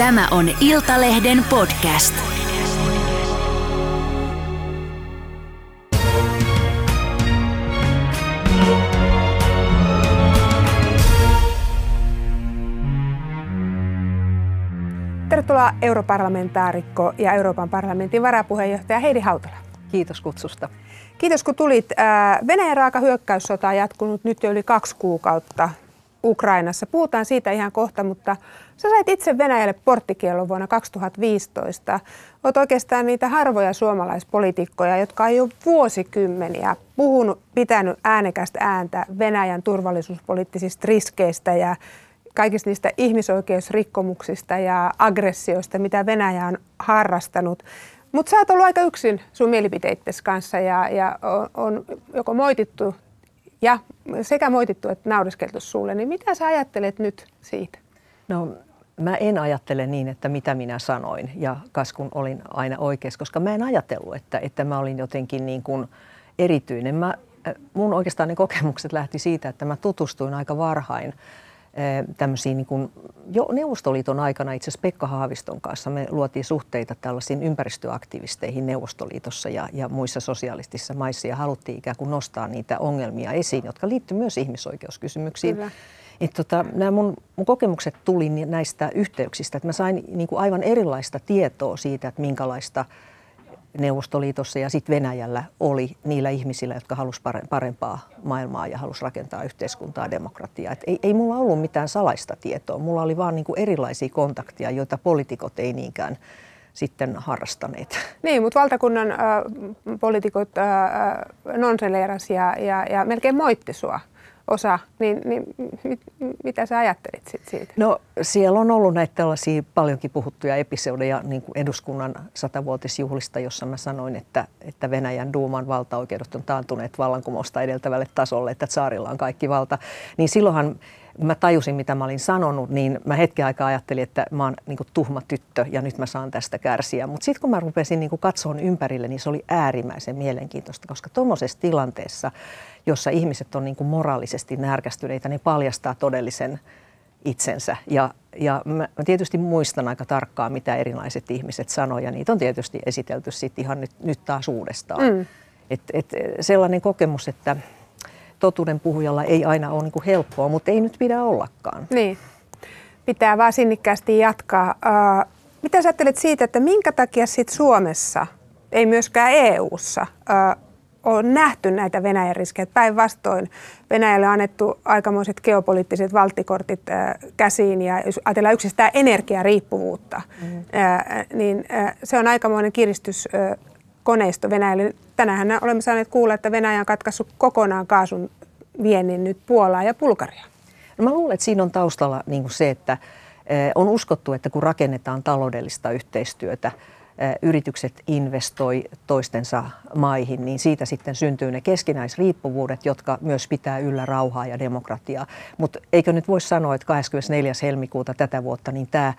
Tämä on Iltalehden podcast. Tervetuloa europarlamentaarikko ja Euroopan parlamentin varapuheenjohtaja Heidi Hautala. Kiitos kutsusta. Kiitos kun tulit. Venäjän raaka hyökkäyssota on jatkunut nyt jo yli kaksi kuukautta Ukrainassa. Puhutaan siitä ihan kohta, mutta sä sait itse Venäjälle porttikielon vuonna 2015. Olet oikeastaan niitä harvoja suomalaispolitiikkoja, jotka on jo vuosikymmeniä puhunut, pitänyt äänekästä ääntä Venäjän turvallisuuspoliittisista riskeistä ja kaikista niistä ihmisoikeusrikkomuksista ja aggressioista, mitä Venäjä on harrastanut. Mutta sä oot ollut aika yksin sun mielipiteittes kanssa ja, ja on, on joko moitittu ja sekä moitittu että nauriskeltu sulle, niin mitä sä ajattelet nyt siitä? No mä en ajattele niin, että mitä minä sanoin ja kas kun olin aina oikeassa, koska mä en ajatellut, että, että mä olin jotenkin niin kuin erityinen. Mä, äh, mun oikeastaan ne kokemukset lähti siitä, että mä tutustuin aika varhain tämmöisiin niin kuin, jo Neuvostoliiton aikana itse asiassa Pekka Haaviston kanssa me luotiin suhteita tällaisiin ympäristöaktivisteihin Neuvostoliitossa ja, ja muissa sosialistisissa maissa ja haluttiin ikään kuin nostaa niitä ongelmia esiin, jotka liittyy myös ihmisoikeuskysymyksiin. Kyllä. Et tota, nämä mun, mun kokemukset tuli näistä yhteyksistä, että mä sain niin kuin aivan erilaista tietoa siitä, että minkälaista – Neuvostoliitossa ja sitten Venäjällä oli niillä ihmisillä, jotka halusivat parempaa maailmaa ja halusivat rakentaa yhteiskuntaa demokratiaa. Et ei, ei mulla ollut mitään salaista tietoa, mulla oli vaan niinku erilaisia kontakteja, joita poliitikot ei niinkään sitten harrastaneet. Niin, mutta valtakunnan äh, poliitikot äh, nonseleeras ja, ja, ja melkein moitti sua osa, niin, niin mit, mitä sä ajattelit sit siitä? No siellä on ollut näitä tällaisia paljonkin puhuttuja episodeja niin kuin eduskunnan satavuotisjuhlista, jossa mä sanoin, että, että Venäjän duuman valtaoikeudet on taantuneet vallankumousta edeltävälle tasolle, että saarilla on kaikki valta. Niin silloinhan mä tajusin, mitä mä olin sanonut, niin mä hetken aikaa ajattelin, että mä oon niin tuhma tyttö ja nyt mä saan tästä kärsiä. Mutta sitten kun mä rupesin niin katsomaan ympärille, niin se oli äärimmäisen mielenkiintoista, koska tuommoisessa tilanteessa, jossa ihmiset on niin moraalisesti närkästyneitä, niin paljastaa todellisen itsensä. Ja, ja mä tietysti muistan aika tarkkaan, mitä erilaiset ihmiset sanoivat, ja niitä on tietysti esitelty sitten ihan nyt, nyt taas uudestaan. Mm. Et, et sellainen kokemus, että totuuden puhujalla ei aina ole niin kuin helppoa, mutta ei nyt pidä ollakaan. Niin, pitää vaan sinnikkäästi jatkaa. Uh, mitä sä ajattelet siitä, että minkä takia sit Suomessa, ei myöskään EU:ssa, uh, on nähty näitä Venäjän riskejä. Päinvastoin Venäjälle on annettu aikamoiset geopoliittiset valttikortit äh, käsiin ja jos ajatellaan yksistään energiariippuvuutta, mm. äh, niin äh, se on aikamoinen kiristyskoneisto Venäjälle. Tänään olemme saaneet kuulla, että Venäjä on katkaissut kokonaan kaasun viennin nyt Puolaan ja Bulgariaan. No mä luulen, että siinä on taustalla niin se, että on uskottu, että kun rakennetaan taloudellista yhteistyötä, yritykset investoi toistensa maihin, niin siitä sitten syntyy ne keskinäisriippuvuudet, jotka myös pitää yllä rauhaa ja demokratiaa. Mutta eikö nyt voisi sanoa, että 24. helmikuuta tätä vuotta, niin tämä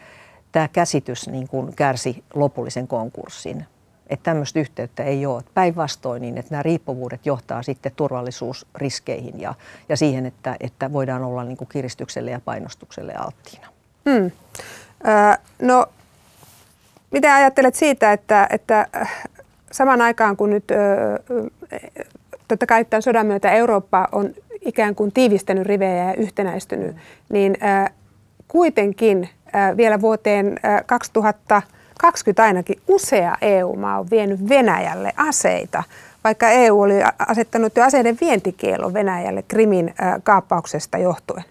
tämä käsitys niin kuin kärsi lopullisen konkurssin että tämmöistä yhteyttä ei ole. Päinvastoin niin, että nämä riippuvuudet johtaa sitten turvallisuusriskeihin ja, ja siihen, että, että voidaan olla niin kuin kiristykselle ja painostukselle alttiina. Hmm. Ö, no, mitä ajattelet siitä, että, että äh, saman aikaan kun nyt totta kai tämän sodan myötä Eurooppa on ikään kuin tiivistänyt rivejä ja yhtenäistynyt, niin kuitenkin vielä vuoteen 2000 20 ainakin usea EU-maa on vienyt Venäjälle aseita, vaikka EU oli asettanut jo aseiden vientikielon Venäjälle Krimin kaappauksesta johtuen.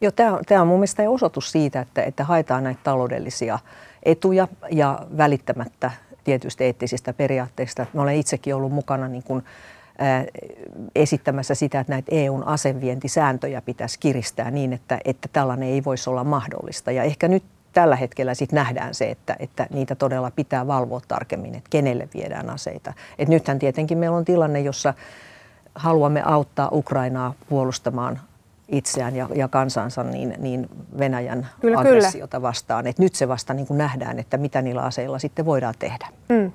Joo, tämä on, tämä on mun mielestä osoitus siitä, että, että haetaan näitä taloudellisia etuja ja välittämättä tietysti eettisistä periaatteista. Mä olen itsekin ollut mukana niin kuin, ää, esittämässä sitä, että näitä EUn asevientisääntöjä pitäisi kiristää niin, että, että tällainen ei voisi olla mahdollista. Ja ehkä nyt tällä hetkellä sit nähdään se, että, että niitä todella pitää valvoa tarkemmin, että kenelle viedään aseita. Et nythän tietenkin meillä on tilanne, jossa haluamme auttaa Ukrainaa puolustamaan itseään ja, ja kansansa niin, niin Venäjän kyllä, aggressiota kyllä. vastaan. Et nyt se vasta niin kuin nähdään, että mitä niillä aseilla sitten voidaan tehdä. Mm.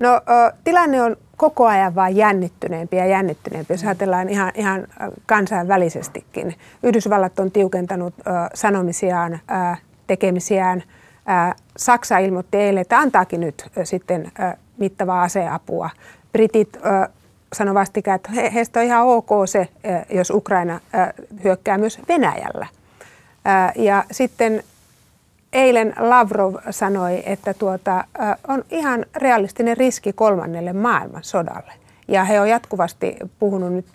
No tilanne on koko ajan vain jännittyneempi ja jännittyneempi, jos ajatellaan ihan, ihan kansainvälisestikin. Yhdysvallat on tiukentanut sanomisiaan tekemisiään Saksa ilmoitti eilen, että antaakin nyt sitten mittavaa aseapua. Britit sanoi vastikään, että he, heistä on ihan ok se, jos Ukraina hyökkää myös Venäjällä. Ja sitten eilen Lavrov sanoi, että tuota, on ihan realistinen riski kolmannelle maailmansodalle. Ja he on jatkuvasti puhunut nyt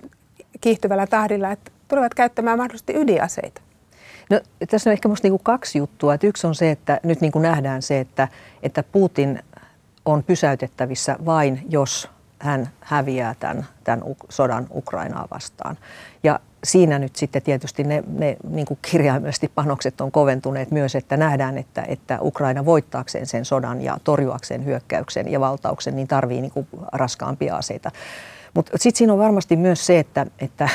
kiihtyvällä tahdilla, että tulevat käyttämään mahdollisesti ydinaseita. No, tässä on ehkä minusta niin kaksi juttua. Että yksi on se, että nyt niin kuin nähdään se, että, että Putin on pysäytettävissä vain, jos hän häviää tämän, tämän sodan Ukrainaa vastaan. Ja siinä nyt sitten tietysti ne, ne niin kuin kirjaimellisesti panokset on koventuneet myös, että nähdään, että, että Ukraina voittaakseen sen sodan ja torjuakseen hyökkäyksen ja valtauksen, niin tarvii niin kuin raskaampia aseita. Mutta sitten siinä on varmasti myös se, että, että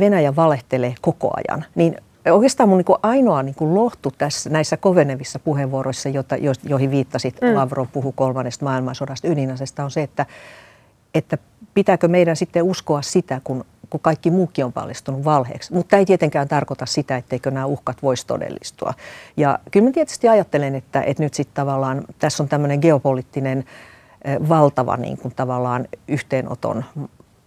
Venäjä valehtelee koko ajan. Niin oikeastaan mun niin ainoa niin kuin lohtu tässä näissä kovenevissa puheenvuoroissa, jota, joihin viittasit, mm. Lavrov puhuu kolmannesta maailmansodasta, ydinasesta, on se, että, että pitääkö meidän sitten uskoa sitä, kun, kun kaikki muukin on paljastunut valheeksi. Mutta ei tietenkään tarkoita sitä, etteikö nämä uhkat voisi todellistua. Ja kyllä mä tietysti ajattelen, että, että nyt sitten tavallaan tässä on tämmöinen geopoliittinen valtava niin kuin tavallaan yhteenoton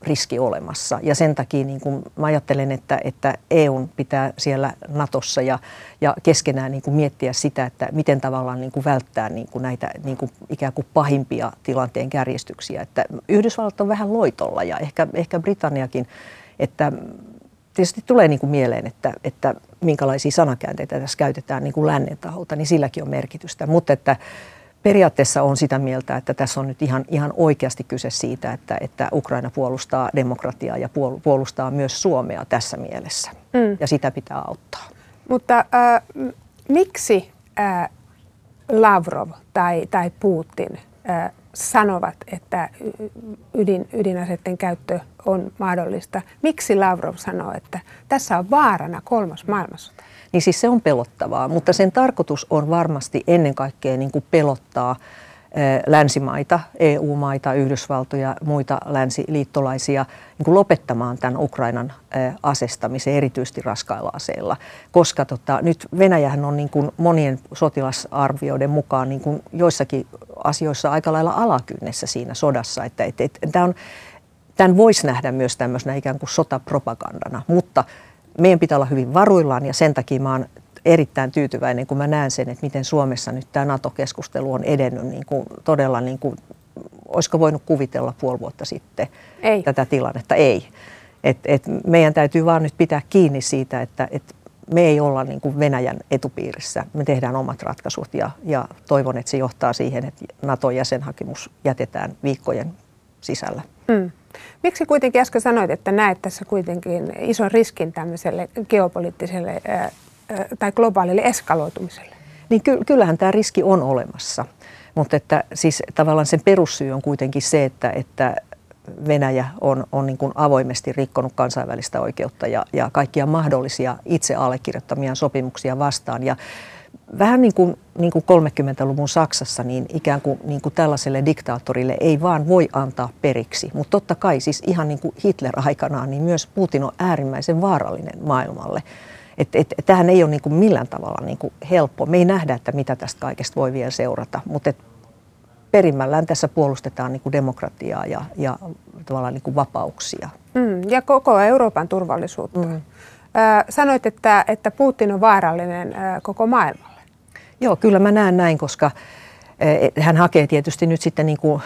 riski olemassa. Ja sen takia niin kuin mä ajattelen, että, että EUn pitää siellä Natossa ja, ja keskenään niin kuin miettiä sitä, että miten tavallaan niin kuin välttää niin kuin näitä niin kuin ikään kuin pahimpia tilanteen kärjestyksiä. Että Yhdysvallat on vähän loitolla ja ehkä, ehkä Britanniakin, että tietysti tulee niin kuin mieleen, että, että minkälaisia sanakäänteitä tässä käytetään niin kuin lännen taholta, niin silläkin on merkitystä. Mutta että periaatteessa on sitä mieltä, että tässä on nyt ihan, ihan oikeasti kyse siitä, että, että Ukraina puolustaa demokratiaa ja puolustaa myös Suomea tässä mielessä. Mm. Ja sitä pitää auttaa. Mutta äh, miksi äh, Lavrov tai, tai Putin äh, sanovat, että ydin, ydinaseiden käyttö on mahdollista? Miksi Lavrov sanoo, että tässä on vaarana kolmas maailmansota? Niin siis se on pelottavaa. Mutta sen tarkoitus on varmasti ennen kaikkea niin kuin pelottaa länsimaita, EU-maita, Yhdysvaltoja, muita länsiliittolaisia niin kuin lopettamaan tämän Ukrainan asestamisen erityisesti raskailla aseilla. Koska tota, nyt Venäjähän on niin kuin monien sotilasarvioiden mukaan niin kuin joissakin asioissa aika lailla alakynnessä siinä sodassa. Että, et, et, tämä on, tämän voisi nähdä myös tämmöisenä ikään kuin sotapropagandana, mutta meidän pitää olla hyvin varuillaan ja sen takia mä oon erittäin tyytyväinen, kun mä näen sen, että miten Suomessa nyt tämä NATO-keskustelu on edennyt niin kuin todella, niin kuin, olisiko voinut kuvitella puoli vuotta sitten ei. tätä tilannetta? Ei. Et, et meidän täytyy vaan nyt pitää kiinni siitä, että et me ei olla niin kuin Venäjän etupiirissä. Me tehdään omat ratkaisut ja, ja toivon, että se johtaa siihen, että NATO-jäsenhakemus jätetään viikkojen sisällä. Mm. Miksi kuitenkin äsken sanoit, että näet tässä kuitenkin ison riskin tämmöiselle geopoliittiselle tai globaalille eskaloitumiselle? Niin ky- kyllähän tämä riski on olemassa, mutta että siis tavallaan sen perussyy on kuitenkin se, että, että Venäjä on, on niin kuin avoimesti rikkonut kansainvälistä oikeutta ja, ja kaikkia mahdollisia itse allekirjoittamia sopimuksia vastaan. Ja vähän niin kuin, niin kuin 30-luvun Saksassa, niin ikään kuin, niin kuin tällaiselle diktaattorille ei vaan voi antaa periksi. Mutta totta kai siis ihan niin kuin Hitler aikanaan, niin myös Putin on äärimmäisen vaarallinen maailmalle. Et, et, tämähän ei ole niin kuin millään tavalla niin kuin helppo. Me ei nähdä, että mitä tästä kaikesta voi vielä seurata, mutta perimmällään tässä puolustetaan niin kuin demokratiaa ja, ja tavallaan niin kuin vapauksia. Mm, ja koko Euroopan turvallisuutta. Mm. Sanoit, että, että Putin on vaarallinen koko maailmalle. Joo, kyllä mä näen näin, koska hän hakee tietysti nyt sitten niin kuin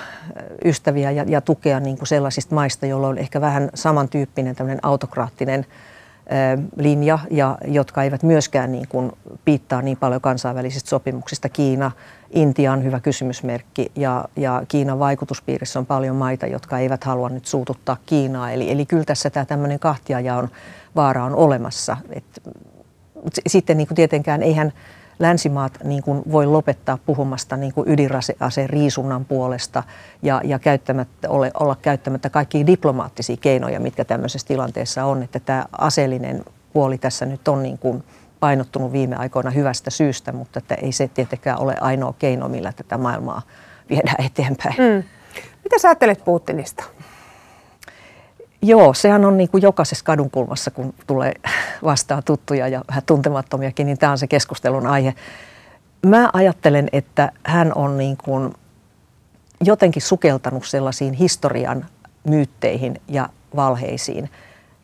ystäviä ja, ja tukea niin kuin sellaisista maista, joilla on ehkä vähän samantyyppinen tämmöinen autokraattinen linja ja jotka eivät myöskään niin kuin piittaa niin paljon kansainvälisistä sopimuksista. Kiina, Intia on hyvä kysymysmerkki ja, ja Kiinan vaikutuspiirissä on paljon maita, jotka eivät halua nyt suututtaa Kiinaa. Eli, eli kyllä tässä tämä tämmöinen kahtiajaon vaara on olemassa. Et, sitten niin kuin tietenkään eihän länsimaat niin kuin voi lopettaa puhumasta niin kuin ydinaseen riisunnan puolesta ja, ja käyttämättä, ole, olla käyttämättä kaikkia diplomaattisia keinoja, mitkä tämmöisessä tilanteessa on. Että tämä aseellinen puoli tässä nyt on niin kuin painottunut viime aikoina hyvästä syystä, mutta että ei se tietenkään ole ainoa keino, millä tätä maailmaa viedään eteenpäin. Mm. Mitä sä ajattelet Putinista? Joo, sehän on niin kuin jokaisessa kadunkulmassa, kun tulee vastaan tuttuja ja vähän tuntemattomiakin, niin tämä on se keskustelun aihe. mä ajattelen, että hän on niin kuin jotenkin sukeltanut sellaisiin historian myytteihin ja valheisiin,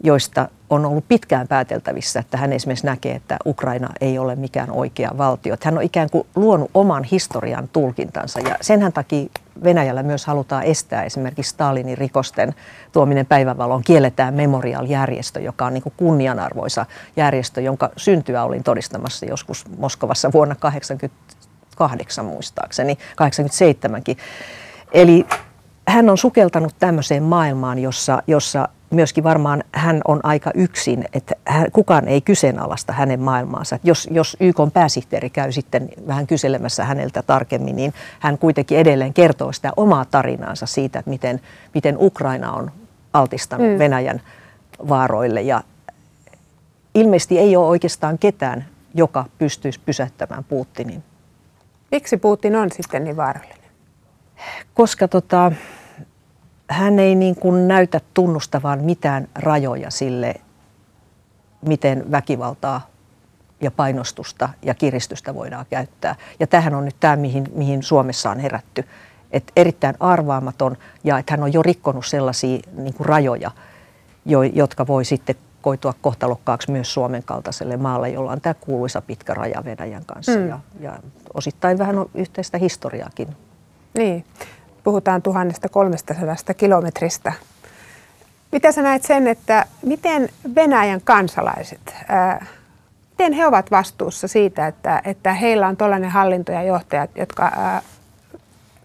joista on ollut pitkään pääteltävissä, että hän esimerkiksi näkee, että Ukraina ei ole mikään oikea valtio. Että hän on ikään kuin luonut oman historian tulkintansa ja senhän takia Venäjällä myös halutaan estää esimerkiksi Stalinin rikosten tuominen päivänvaloon. Kielletään Memorial-järjestö, joka on niin kuin kunnianarvoisa järjestö, jonka syntyä olin todistamassa joskus Moskovassa vuonna 1988 muistaakseni, 87kin. Eli hän on sukeltanut tämmöiseen maailmaan, jossa, jossa myöskin varmaan hän on aika yksin, että hän, kukaan ei kyseenalaista hänen maailmaansa. Että jos, jos YK pääsihteeri käy sitten vähän kyselemässä häneltä tarkemmin, niin hän kuitenkin edelleen kertoo sitä omaa tarinaansa siitä, että miten, miten Ukraina on altistanut mm. Venäjän vaaroille. Ja ilmeisesti ei ole oikeastaan ketään, joka pystyisi pysäyttämään Putinin. Miksi Putin on sitten niin vaarallinen? Koska tota, hän ei niin kuin näytä tunnustavan mitään rajoja sille, miten väkivaltaa ja painostusta ja kiristystä voidaan käyttää. Ja tähän on nyt tämä, mihin, mihin Suomessa on herätty. Et erittäin arvaamaton ja että hän on jo rikkonut sellaisia niin kuin rajoja, jo, jotka voi sitten koitua kohtalokkaaksi myös Suomen kaltaiselle maalle, jolla on tämä kuuluisa pitkä raja Venäjän kanssa mm. ja, ja osittain vähän on yhteistä historiaakin. Niin puhutaan 1300 kilometristä. Miten sä näet sen, että miten Venäjän kansalaiset, ää, miten he ovat vastuussa siitä, että, että heillä on tällainen hallinto ja johtajat, jotka ää,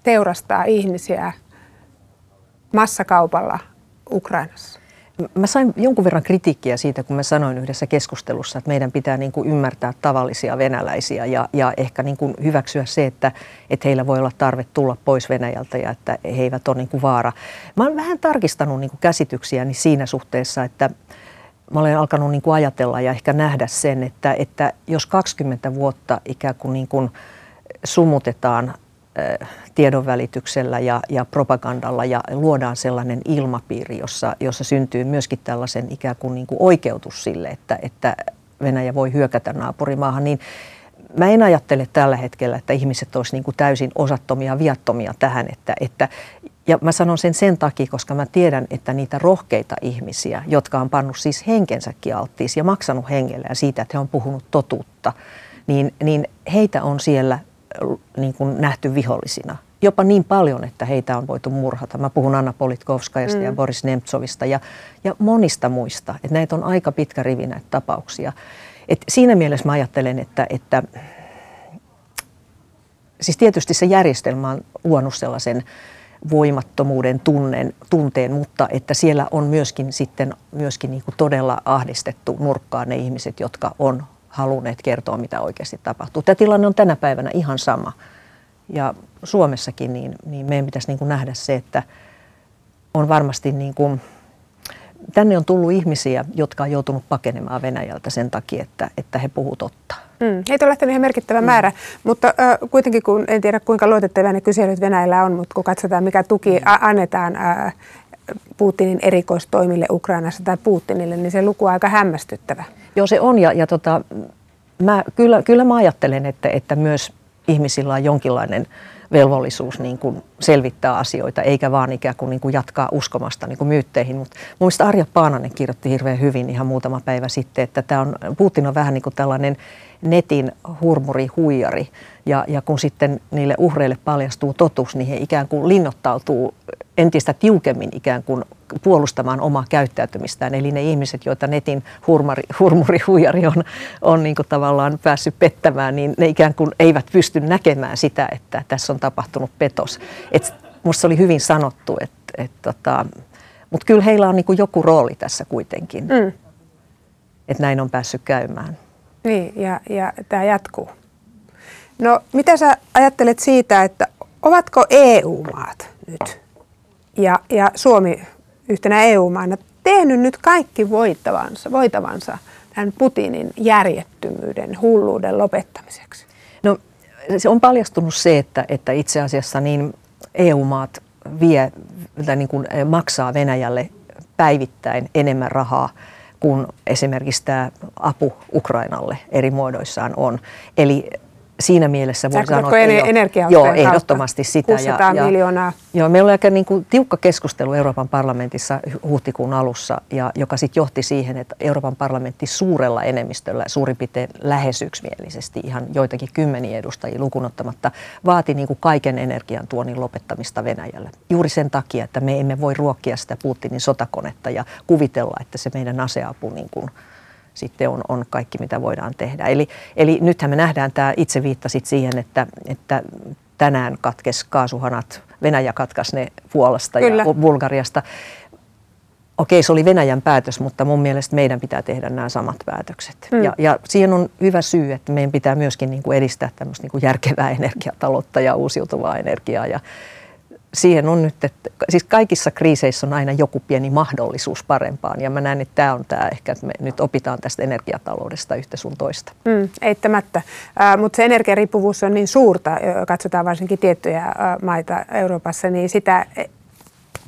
teurastaa ihmisiä massakaupalla Ukrainassa? Mä sain jonkun verran kritiikkiä siitä, kun mä sanoin yhdessä keskustelussa, että meidän pitää niin kuin ymmärtää tavallisia venäläisiä ja, ja ehkä niin kuin hyväksyä se, että, että heillä voi olla tarve tulla pois Venäjältä ja että he eivät ole niin kuin vaara. Mä olen vähän tarkistanut niin kuin käsityksiäni siinä suhteessa, että mä olen alkanut niin kuin ajatella ja ehkä nähdä sen, että, että jos 20 vuotta ikään kuin, niin kuin sumutetaan tiedonvälityksellä ja, ja propagandalla ja luodaan sellainen ilmapiiri, jossa, jossa syntyy myöskin tällaisen ikään kuin, niin kuin oikeutus sille, että, että Venäjä voi hyökätä naapurimaahan, niin mä en ajattele tällä hetkellä, että ihmiset olisivat niin täysin osattomia, viattomia tähän. Että, että, ja mä sanon sen sen takia, koska mä tiedän, että niitä rohkeita ihmisiä, jotka on pannut siis henkensäkin alttiis ja maksanut hengellä ja siitä, että he on puhunut totuutta, niin, niin heitä on siellä niin kuin nähty vihollisina. Jopa niin paljon, että heitä on voitu murhata. Mä puhun Anna Politkovskajasta mm. ja Boris Nemtsovista ja, ja monista muista. Että näitä on aika pitkä rivi näitä tapauksia. Et siinä mielessä mä ajattelen, että, että siis tietysti se järjestelmä on luonut sellaisen voimattomuuden tunnen, tunteen, mutta että siellä on myöskin sitten myöskin niin kuin todella ahdistettu nurkkaan ne ihmiset, jotka on halunneet kertoa, mitä oikeasti tapahtuu. Tämä tilanne on tänä päivänä ihan sama. Ja Suomessakin niin, niin meidän pitäisi niin kuin nähdä se, että on varmasti niin kuin, tänne on tullut ihmisiä, jotka on joutunut pakenemaan Venäjältä sen takia, että, että he puhuvat totta. Mm, heitä on lähtenyt ihan merkittävä mm. määrä, mutta äh, kuitenkin kun en tiedä kuinka luotettavia ne kyselyt Venäjällä on, mutta kun katsotaan mikä tuki mm. annetaan äh, Putinin erikoistoimille Ukrainassa tai Putinille, niin se luku on aika hämmästyttävä. Joo, se on ja, ja tota, mä, kyllä, kyllä mä ajattelen, että, että myös ihmisillä on jonkinlainen velvollisuus niin kuin selvittää asioita, eikä vaan ikään kuin, niin kuin jatkaa uskomasta niin kuin myytteihin. Mutta mun mielestä Arja Paananen kirjoitti hirveän hyvin ihan muutama päivä sitten, että tämä on, Putin on vähän niin kuin tällainen netin hurmuri, huijari. Ja, ja kun sitten niille uhreille paljastuu totuus, niin he ikään kuin linnoittautuu entistä tiukemmin ikään kuin puolustamaan omaa käyttäytymistään. Eli ne ihmiset, joita netin hurmari, hurmuri, huijari on, on niin kuin tavallaan päässyt pettämään, niin ne ikään kuin eivät pysty näkemään sitä, että tässä on tapahtunut petos. Et musta oli hyvin sanottu, että et tota, mutta kyllä heillä on niin kuin joku rooli tässä kuitenkin, mm. että näin on päässyt käymään. Niin, ja, ja tämä jatkuu. No, mitä sä ajattelet siitä, että ovatko EU-maat nyt ja, ja Suomi yhtenä EU-maana tehnyt nyt kaikki voittavansa, voitavansa tämän Putinin järjettömyyden, hulluuden lopettamiseksi? No, se on paljastunut se, että, että itse asiassa niin EU-maat vie, niin kuin maksaa Venäjälle päivittäin enemmän rahaa kuin esimerkiksi tämä apu Ukrainalle eri muodoissaan on. Eli siinä mielessä voi sanoa, että ei energia Joo, ehdottomasti sitä. 600 ja, miljoonaa. Joo, meillä oli aika niin kuin, tiukka keskustelu Euroopan parlamentissa huhtikuun alussa, ja, joka sitten johti siihen, että Euroopan parlamentti suurella enemmistöllä, suurin piirtein lähes yksimielisesti, ihan joitakin kymmeniä edustajia lukunottamatta, vaati niin kuin kaiken energian tuonnin lopettamista Venäjälle. Juuri sen takia, että me emme voi ruokkia sitä Putinin sotakonetta ja kuvitella, että se meidän aseapu niin kuin, sitten on, on kaikki, mitä voidaan tehdä. Eli, eli nythän me nähdään tämä, itse viittasit siihen, että, että tänään katkes kaasuhanat, Venäjä katkaisi ne Puolasta Kyllä. ja Bulgariasta. Okei, se oli Venäjän päätös, mutta mun mielestä meidän pitää tehdä nämä samat päätökset. Hmm. Ja, ja siihen on hyvä syy, että meidän pitää myöskin niin kuin edistää tämmöistä niin kuin järkevää energiataloutta ja uusiutuvaa energiaa. Ja, siihen on nyt, että siis kaikissa kriiseissä on aina joku pieni mahdollisuus parempaan ja mä näen, että tämä on tämä ehkä, että me nyt opitaan tästä energiataloudesta yhtä sun toista. Mm, eittämättä, äh, mutta se energiariippuvuus on niin suurta, katsotaan varsinkin tiettyjä äh, maita Euroopassa, niin sitä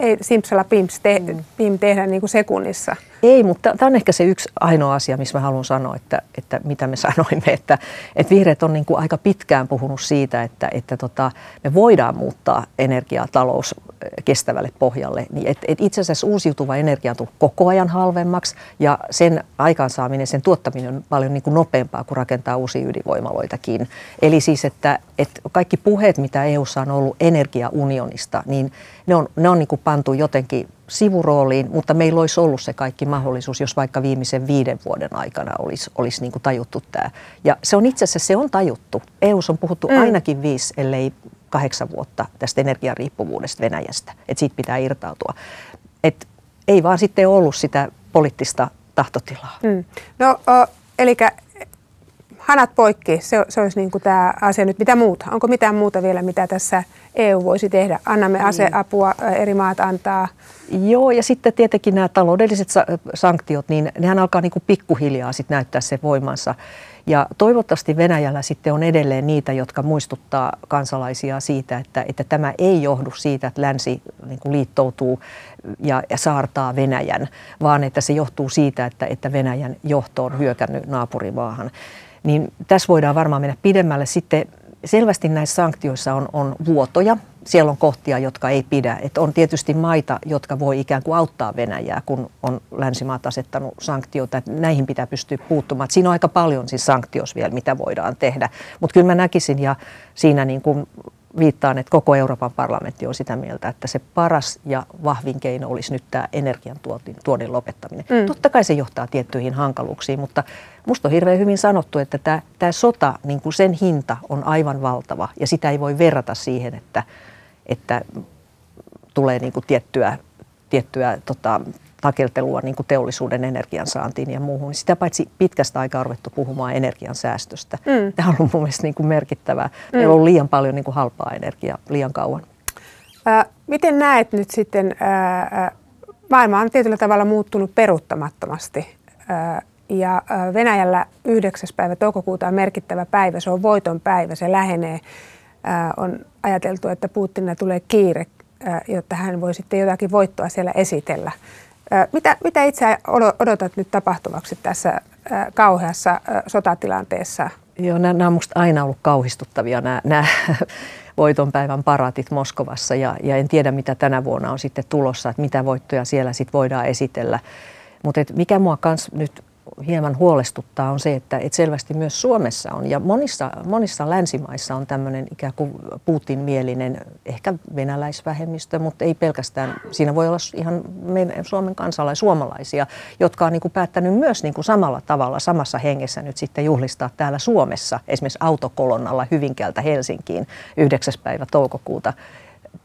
ei simpsalla pimps te, mm. pim tehdä niin kuin sekunnissa. Ei, mutta tämä on ehkä se yksi ainoa asia, missä mä haluan sanoa, että, että mitä me sanoimme, että, että vihreät on niin kuin aika pitkään puhunut siitä, että, että tota, me voidaan muuttaa energiatalous kestävälle pohjalle. Niin et, et itse asiassa uusiutuva energia on tullut koko ajan halvemmaksi ja sen aikaansaaminen, sen tuottaminen on paljon niin kuin nopeampaa kuin rakentaa uusia ydinvoimaloitakin. Eli siis, että, että kaikki puheet, mitä EU:ssa on ollut energiaunionista, niin ne on, ne on niin kuin pantu jotenkin sivurooliin, mutta meillä olisi ollut se kaikki mahdollisuus, jos vaikka viimeisen viiden vuoden aikana olisi, olisi niin kuin tajuttu tämä. Ja se on itse asiassa, se on tajuttu. EU:ssa on puhuttu mm. ainakin viisi, ellei kahdeksan vuotta tästä energiariippuvuudesta Venäjästä, että siitä pitää irtautua. Et ei vaan sitten ollut sitä poliittista tahtotilaa. Mm. No, o, eli hanat poikki, se, se olisi niin kuin tämä asia nyt. Mitä muuta? Onko mitään muuta vielä, mitä tässä EU voisi tehdä? Annamme niin. aseapua, eri maat antaa. Joo, ja sitten tietenkin nämä taloudelliset sanktiot, niin nehän alkaa niin kuin pikkuhiljaa sitten näyttää se voimansa. Ja toivottavasti Venäjällä sitten on edelleen niitä, jotka muistuttaa kansalaisia siitä, että, että tämä ei johdu siitä, että länsi niin kuin liittoutuu ja, ja saartaa Venäjän, vaan että se johtuu siitä, että, että Venäjän johto on hyökännyt naapurimaahan. Niin tässä voidaan varmaan mennä pidemmälle. Sitten selvästi näissä sanktioissa on, on vuotoja, siellä on kohtia, jotka ei pidä. Et on tietysti maita, jotka voi ikään kuin auttaa Venäjää, kun on länsimaat asettanut sanktioita. Et näihin pitää pystyä puuttumaan. Et siinä on aika paljon siis sanktios vielä, mitä voidaan tehdä. Mutta kyllä mä näkisin ja siinä niin kuin viittaan, että koko Euroopan parlamentti on sitä mieltä, että se paras ja vahvin keino olisi nyt tämä energiantuonnin lopettaminen. Mm. Totta kai se johtaa tiettyihin hankaluuksiin, mutta musta on hirveän hyvin sanottu, että tämä, tämä sota, niin kuin sen hinta on aivan valtava ja sitä ei voi verrata siihen, että, että tulee niin kuin tiettyä, tiettyä tota, takeltelua niin kuin teollisuuden energiansaantiin ja muuhun. Niin sitä paitsi pitkästä aikaa on ruvettu puhumaan energiansäästöstä. Mm. Tämä on ollut mun mielestä niin kuin merkittävää. Mm. Meillä on liian paljon niin kuin halpaa energiaa liian kauan. Ää, miten näet nyt sitten, ää, maailma on tietyllä tavalla muuttunut peruuttamattomasti. Ää, ja Venäjällä 9. päivä toukokuuta on merkittävä päivä, se on voiton päivä, se lähenee. On ajateltu, että Putinilla tulee kiire, jotta hän voi sitten jotakin voittoa siellä esitellä. Mitä, mitä itse odotat nyt tapahtuvaksi tässä kauheassa sotatilanteessa? Joo, nämä, nämä on minusta aina ollut kauhistuttavia nämä, nämä voitonpäivän paraatit Moskovassa ja, ja en tiedä mitä tänä vuonna on sitten tulossa, että mitä voittoja siellä sitten voidaan esitellä. Mutta mikä mua kans nyt hieman huolestuttaa on se, että, että selvästi myös Suomessa on ja monissa, monissa länsimaissa on tämmöinen ikään kuin Putin-mielinen, ehkä venäläisvähemmistö, mutta ei pelkästään. Siinä voi olla ihan meidän Suomen kansalaisia, suomalaisia, jotka on niin kuin päättänyt myös niin kuin samalla tavalla, samassa hengessä nyt sitten juhlistaa täällä Suomessa, esimerkiksi autokolonnalla Hyvinkäältä Helsinkiin 9. päivä toukokuuta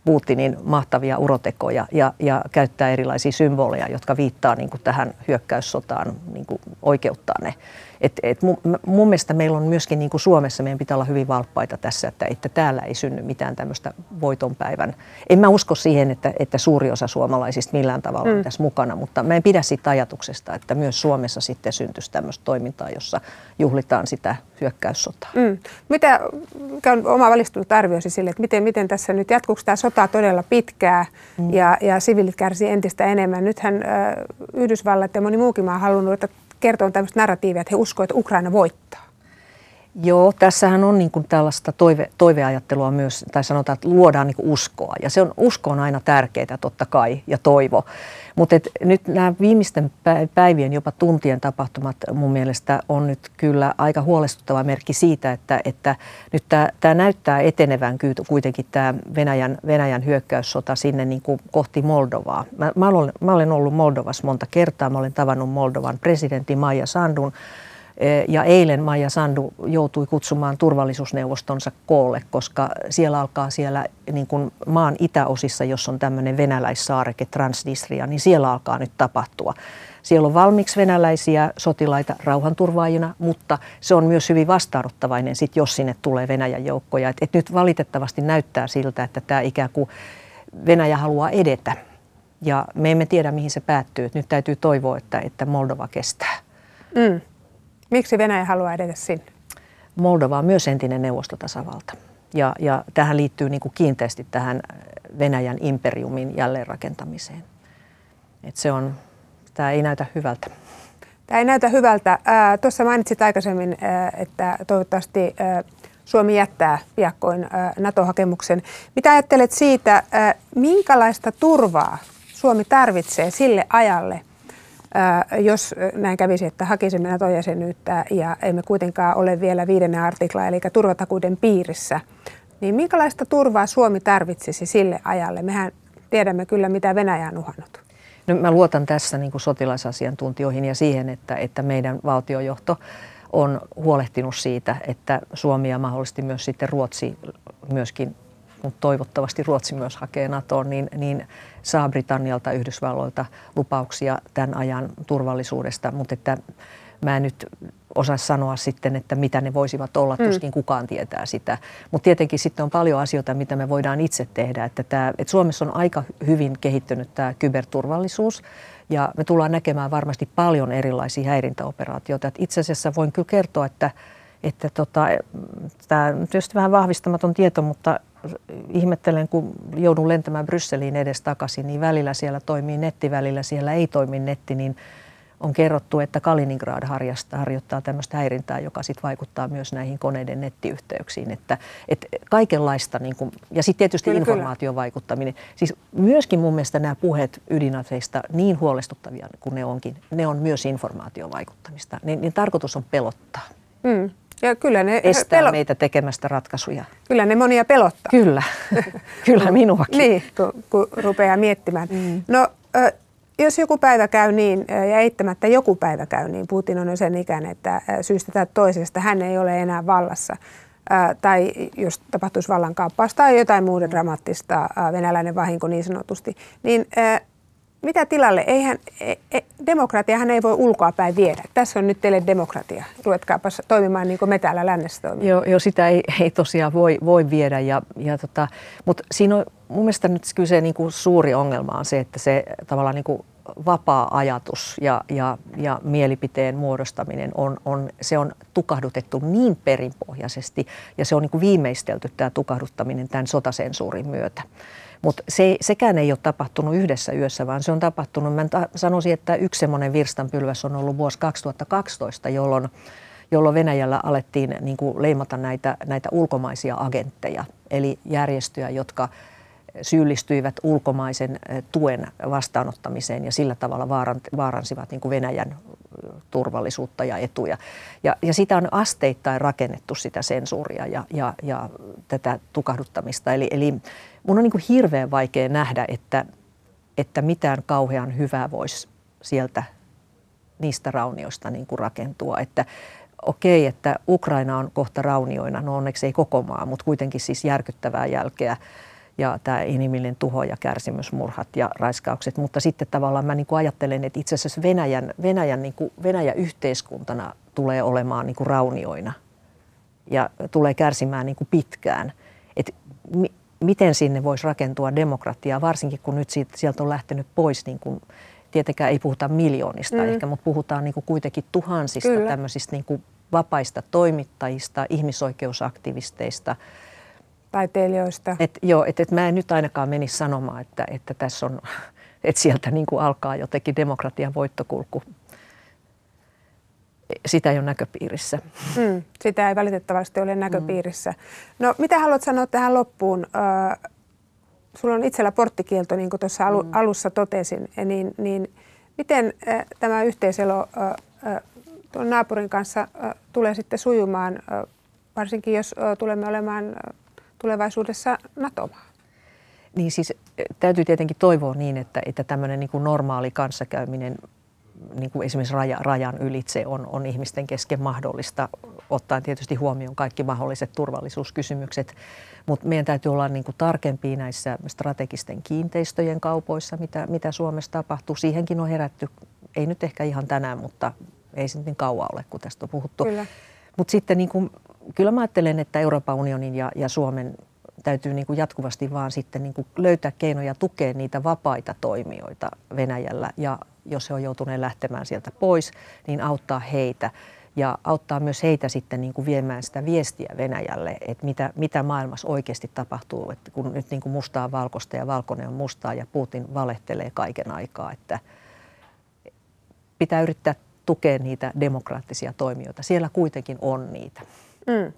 Putinin mahtavia urotekoja ja, ja käyttää erilaisia symboleja, jotka viittaa niin kuin tähän hyökkäyssotaan, niin kuin oikeuttaa ne. Et, et mun, mun mielestä meillä on myöskin niin kuin Suomessa, meidän pitää olla hyvin valppaita tässä, että, että täällä ei synny mitään tämmöistä voitonpäivän. En mä usko siihen, että, että suuri osa suomalaisista millään tavalla on mm. tässä mukana, mutta mä en pidä siitä ajatuksesta, että myös Suomessa sitten syntyisi tämmöistä toimintaa, jossa juhlitaan sitä hyökkäyssotaa. Mm. Mitä, mikä on oma valistunut arvioisi sille, että miten, miten tässä nyt jatkuuko tämä sota todella pitkää mm. ja, ja siviilit kärsii entistä enemmän? Nythän äh, Yhdysvallat ja moni muukin maa on halunnut, että kertoo tämmöistä narratiivia, että he uskovat, että Ukraina voittaa? Joo, tässähän on niin kuin tällaista toive, toiveajattelua myös, tai sanotaan, että luodaan niin uskoa. Ja se on, usko on aina tärkeää totta kai, ja toivo. Mutta nyt nämä viimeisten päivien, jopa tuntien tapahtumat mun mielestä on nyt kyllä aika huolestuttava merkki siitä, että, että nyt tämä, näyttää etenevän kuitenkin tämä Venäjän, Venäjän hyökkäyssota sinne niin kuin kohti Moldovaa. Mä, mä, olen, mä olen ollut Moldovassa monta kertaa, mä olen tavannut Moldovan presidentti Maija Sandun, ja eilen Maija Sandu joutui kutsumaan turvallisuusneuvostonsa koolle, koska siellä alkaa siellä niin kuin maan itäosissa, jos on tämmöinen venäläissaareke Transnistria, niin siellä alkaa nyt tapahtua. Siellä on valmiiksi venäläisiä sotilaita rauhanturvaajina, mutta se on myös hyvin vastaanottavainen, sit jos sinne tulee Venäjän joukkoja. Et, et nyt valitettavasti näyttää siltä, että tämä ikään kuin Venäjä haluaa edetä. Ja me emme tiedä, mihin se päättyy. Nyt täytyy toivoa, että, että Moldova kestää. Mm. Miksi Venäjä haluaa edetä sinne? Moldova on myös entinen neuvostotasavalta. Ja, ja tähän liittyy niin kuin kiinteästi tähän Venäjän imperiumin jälleenrakentamiseen. Et se on, tämä ei näytä hyvältä. Tämä ei näytä hyvältä. Tuossa mainitsit aikaisemmin, että toivottavasti Suomi jättää piakkoin NATO-hakemuksen. Mitä ajattelet siitä, minkälaista turvaa Suomi tarvitsee sille ajalle, jos näin kävisi, että hakisimme NATO-jäsenyyttä ja emme kuitenkaan ole vielä viidennen artikla, eli turvatakuuden piirissä, niin minkälaista turvaa Suomi tarvitsisi sille ajalle? Mehän tiedämme kyllä, mitä Venäjä on uhannut. No, mä luotan tässä niin kuin sotilasasiantuntijoihin ja siihen, että, että meidän valtiojohto on huolehtinut siitä, että Suomi ja mahdollisesti myös sitten Ruotsi myöskin mutta toivottavasti Ruotsi myös hakee NATOon, niin, niin saa Britannialta, Yhdysvalloilta lupauksia tämän ajan turvallisuudesta, mutta että mä en nyt osaa sanoa sitten, että mitä ne voisivat olla, mm. tuskin kukaan tietää sitä. Mutta tietenkin sitten on paljon asioita, mitä me voidaan itse tehdä. Että, tämä, että Suomessa on aika hyvin kehittynyt tämä kyberturvallisuus ja me tullaan näkemään varmasti paljon erilaisia häirintäoperaatioita. Et itse asiassa voin kyllä kertoa, että että tota, tämä on tietysti vähän vahvistamaton tieto, mutta ihmettelen, kun joudun lentämään Brysseliin edes takaisin, niin välillä siellä toimii netti, välillä siellä ei toimi netti, niin on kerrottu, että Kaliningrad harjoittaa, tämmöistä häirintää, joka sitten vaikuttaa myös näihin koneiden nettiyhteyksiin. Että, että kaikenlaista, niin kuin, ja sitten tietysti kyllä, informaatiovaikuttaminen. Siis myöskin mun mielestä nämä puheet ydinaseista, niin huolestuttavia kuin ne onkin, ne on myös informaatiovaikuttamista. Niin, niin tarkoitus on pelottaa. Mm. Ja kyllä ne estää pelo- meitä tekemästä ratkaisuja. Kyllä ne monia pelottaa. Kyllä, kyllä minuakin. niin, kun, kun rupeaa miettimään. Mm. No, jos joku päivä käy niin, ja eittämättä joku päivä käy niin, Putin on jo sen ikäinen, että syystä tai toisesta hän ei ole enää vallassa, tai jos tapahtuisi vallankaappaus tai jotain muuta dramaattista, venäläinen vahinko niin sanotusti, niin mitä tilalle? Eihän, e, e, demokratiahan ei voi ulkoa päin viedä. Tässä on nyt teille demokratia. Ruvetkaapa toimimaan niin kuin me täällä lännessä toimimme. Joo, jo, sitä ei, ei tosiaan voi, voi viedä. Ja, ja tota, mutta siinä on mun mielestä nyt kyllä se niin kuin suuri ongelma on se, että se tavallaan niin kuin vapaa ajatus ja, ja, ja mielipiteen muodostaminen on, on, se on tukahdutettu niin perinpohjaisesti ja se on niin kuin viimeistelty tämä tukahduttaminen tämän sotasensuurin myötä. Mutta se, sekään ei ole tapahtunut yhdessä yössä, vaan se on tapahtunut, mä sanoisin, että yksi semmoinen virstanpylväs on ollut vuosi 2012, jolloin, jolloin Venäjällä alettiin niin kuin leimata näitä, näitä ulkomaisia agentteja, eli järjestöjä, jotka syyllistyivät ulkomaisen tuen vastaanottamiseen ja sillä tavalla vaaransivat niin kuin Venäjän turvallisuutta ja etuja. Ja, ja sitä on asteittain rakennettu sitä sensuuria ja, ja, ja tätä tukahduttamista. Eli, eli mun on niin kuin hirveän vaikea nähdä, että, että mitään kauhean hyvää voisi sieltä niistä raunioista niin kuin rakentua. Että okei, että Ukraina on kohta raunioina, no onneksi ei koko maa, mutta kuitenkin siis järkyttävää jälkeä ja tämä inhimillinen tuho ja kärsimysmurhat ja raiskaukset. Mutta sitten tavallaan mä niin kuin ajattelen, että itse asiassa Venäjän, Venäjän, niin kuin, Venäjä yhteiskuntana tulee olemaan niin kuin raunioina ja tulee kärsimään niin kuin pitkään. Et mi, miten sinne voisi rakentua demokratiaa, varsinkin kun nyt siitä, sieltä on lähtenyt pois niin kuin, tietenkään ei puhuta miljoonista mm. ehkä, mutta puhutaan niin kuin kuitenkin tuhansista Kyllä. tämmöisistä niin kuin vapaista toimittajista, ihmisoikeusaktivisteista – taiteilijoista. Et, joo, että et mä en nyt ainakaan menisi sanomaan, että, että tässä on, että sieltä niin kuin alkaa jotenkin demokratian voittokulku. sitä ei ole näköpiirissä. Mm, sitä ei valitettavasti ole näköpiirissä. No mitä haluat sanoa tähän loppuun? Ö, sulla on itsellä porttikielto, niin kuin tuossa alu, mm. alussa totesin, niin, niin miten ö, tämä yhteiselo ö, tuon naapurin kanssa tulee sitten sujumaan, varsinkin jos tulemme olemaan tulevaisuudessa NATO-maa? Niin siis täytyy tietenkin toivoa niin, että, että tämmöinen niin kuin normaali kanssakäyminen niin kuin esimerkiksi raja, rajan ylitse on, on ihmisten kesken mahdollista, ottaen tietysti huomioon kaikki mahdolliset turvallisuuskysymykset. Mutta meidän täytyy olla niin kuin tarkempia näissä strategisten kiinteistöjen kaupoissa, mitä, mitä Suomessa tapahtuu. Siihenkin on herätty, ei nyt ehkä ihan tänään, mutta ei se niin kauan ole, kun tästä on puhuttu. Mutta sitten niin kuin, kyllä mä ajattelen, että Euroopan unionin ja, ja Suomen täytyy niin kuin jatkuvasti vaan sitten niin kuin löytää keinoja tukea niitä vapaita toimijoita Venäjällä ja jos he on joutuneet lähtemään sieltä pois, niin auttaa heitä ja auttaa myös heitä sitten niin kuin viemään sitä viestiä Venäjälle, että mitä, mitä maailmassa oikeasti tapahtuu, että kun nyt niin kuin mustaa on valkoista ja valkoinen on mustaa ja Putin valehtelee kaiken aikaa, että pitää yrittää tukea niitä demokraattisia toimijoita. Siellä kuitenkin on niitä. Mm.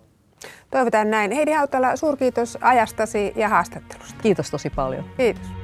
Toivotaan näin. Heidi Hautala, suurkiitos ajastasi ja haastattelusta. Kiitos tosi paljon. Kiitos.